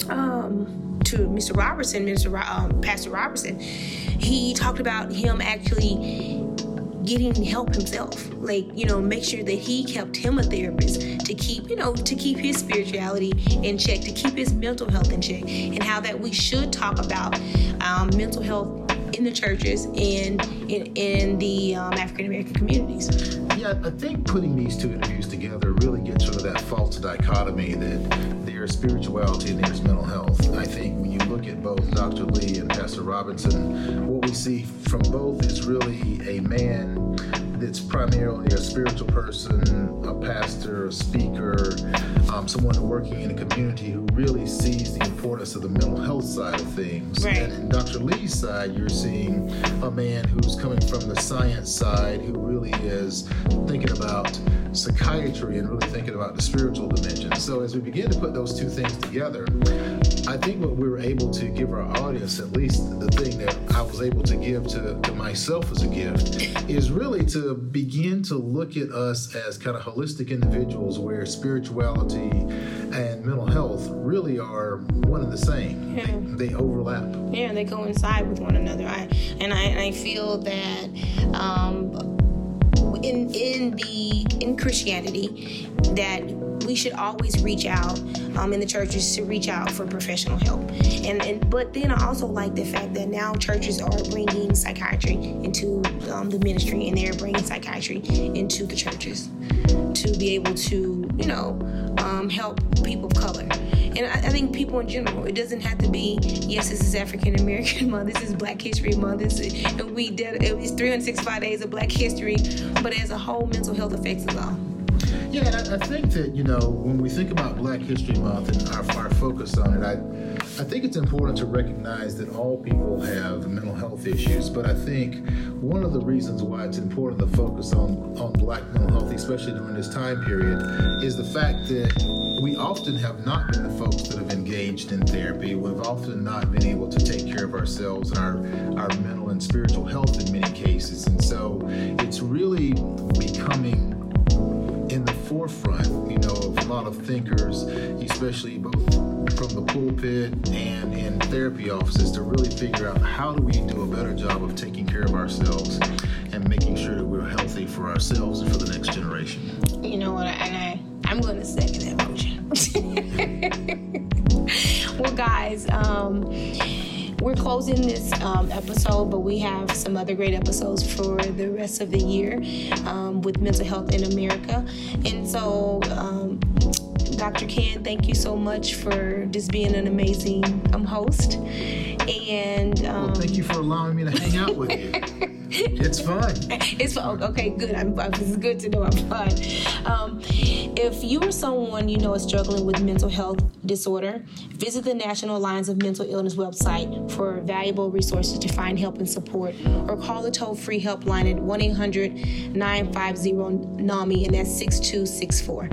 um, to Mr. Robertson, Mr. Um, Pastor Robertson, he talked about him actually getting help himself like you know make sure that he kept him a therapist to keep you know to keep his spirituality in check to keep his mental health in check and how that we should talk about um, mental health in the churches and in, in the um, African American communities. Yeah, I think putting these two interviews together really gets rid of that false dichotomy that there's spirituality and there's mental health. I think when you look at both Dr. Lee and Pastor Robinson, what we see from both is really a man that's primarily a spiritual person, a pastor, a speaker, um, someone working in a community who really sees the importance of the mental health side of things. Right. And in Dr. Lee's side, you're seeing a man who's coming from the science side who really is thinking about psychiatry and really thinking about the spiritual dimension. So as we begin to put those two things together, I think what we were able to give our audience, at least the thing that I was able to give to, to myself as a gift, is really to begin to look at us as kind of holistic individuals where spirituality and mental health really are one and the same. Yeah. They, they overlap. Yeah, they coincide with one another. I, and I and I feel that um, in in the in Christianity that we should always reach out um, in the churches to reach out for professional help. And, and but then I also like the fact that now churches are bringing psychiatry into um, the ministry, and they're bringing psychiatry into the churches to be able to, you know, um, help people of color. And I, I, think people in general, it doesn't have to be, yes, this is African American Month, this is Black History Month, this is, and we did, it's 365 days of Black history, but as a whole, mental health affects us all. Yeah, I, think that, you know, when we think about Black History Month and our, our focus on it, I, I think it's important to recognize that all people have mental health issues, but I think one of the reasons why it's important to focus on, on Black mental health, especially during this time period, is the fact that we often have not been the folks that have engaged in therapy. We've often not been able to take care of ourselves and our, our mental and spiritual health in many cases. And so it's really becoming forefront, you know, of a lot of thinkers, especially both from the pulpit and in therapy offices, to really figure out how do we do a better job of taking care of ourselves and making sure that we're healthy for ourselves and for the next generation. You know what? And I, I'm going to second that motion. well, guys. Um, we're closing this um, episode, but we have some other great episodes for the rest of the year um, with mental health in America. And so, um, Dr. Ken, thank you so much for just being an amazing um, host. And well, thank you for allowing me to hang out with you. it's fun. It's fun. Okay, good. I'm, it's good to know I'm fun. Um, if you or someone you know is struggling with mental health disorder, visit the National Alliance of Mental Illness website for valuable resources to find help and support, or call the toll free helpline at 1 800 950 NAMI, and that's 6264.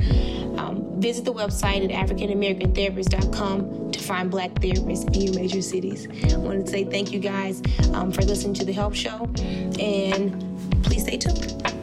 Um, visit the website at AfricanAmericanTherapist.com to find Black therapists in your major cities. I want to say thank you guys um, for listening to the Help Show, and please stay tuned.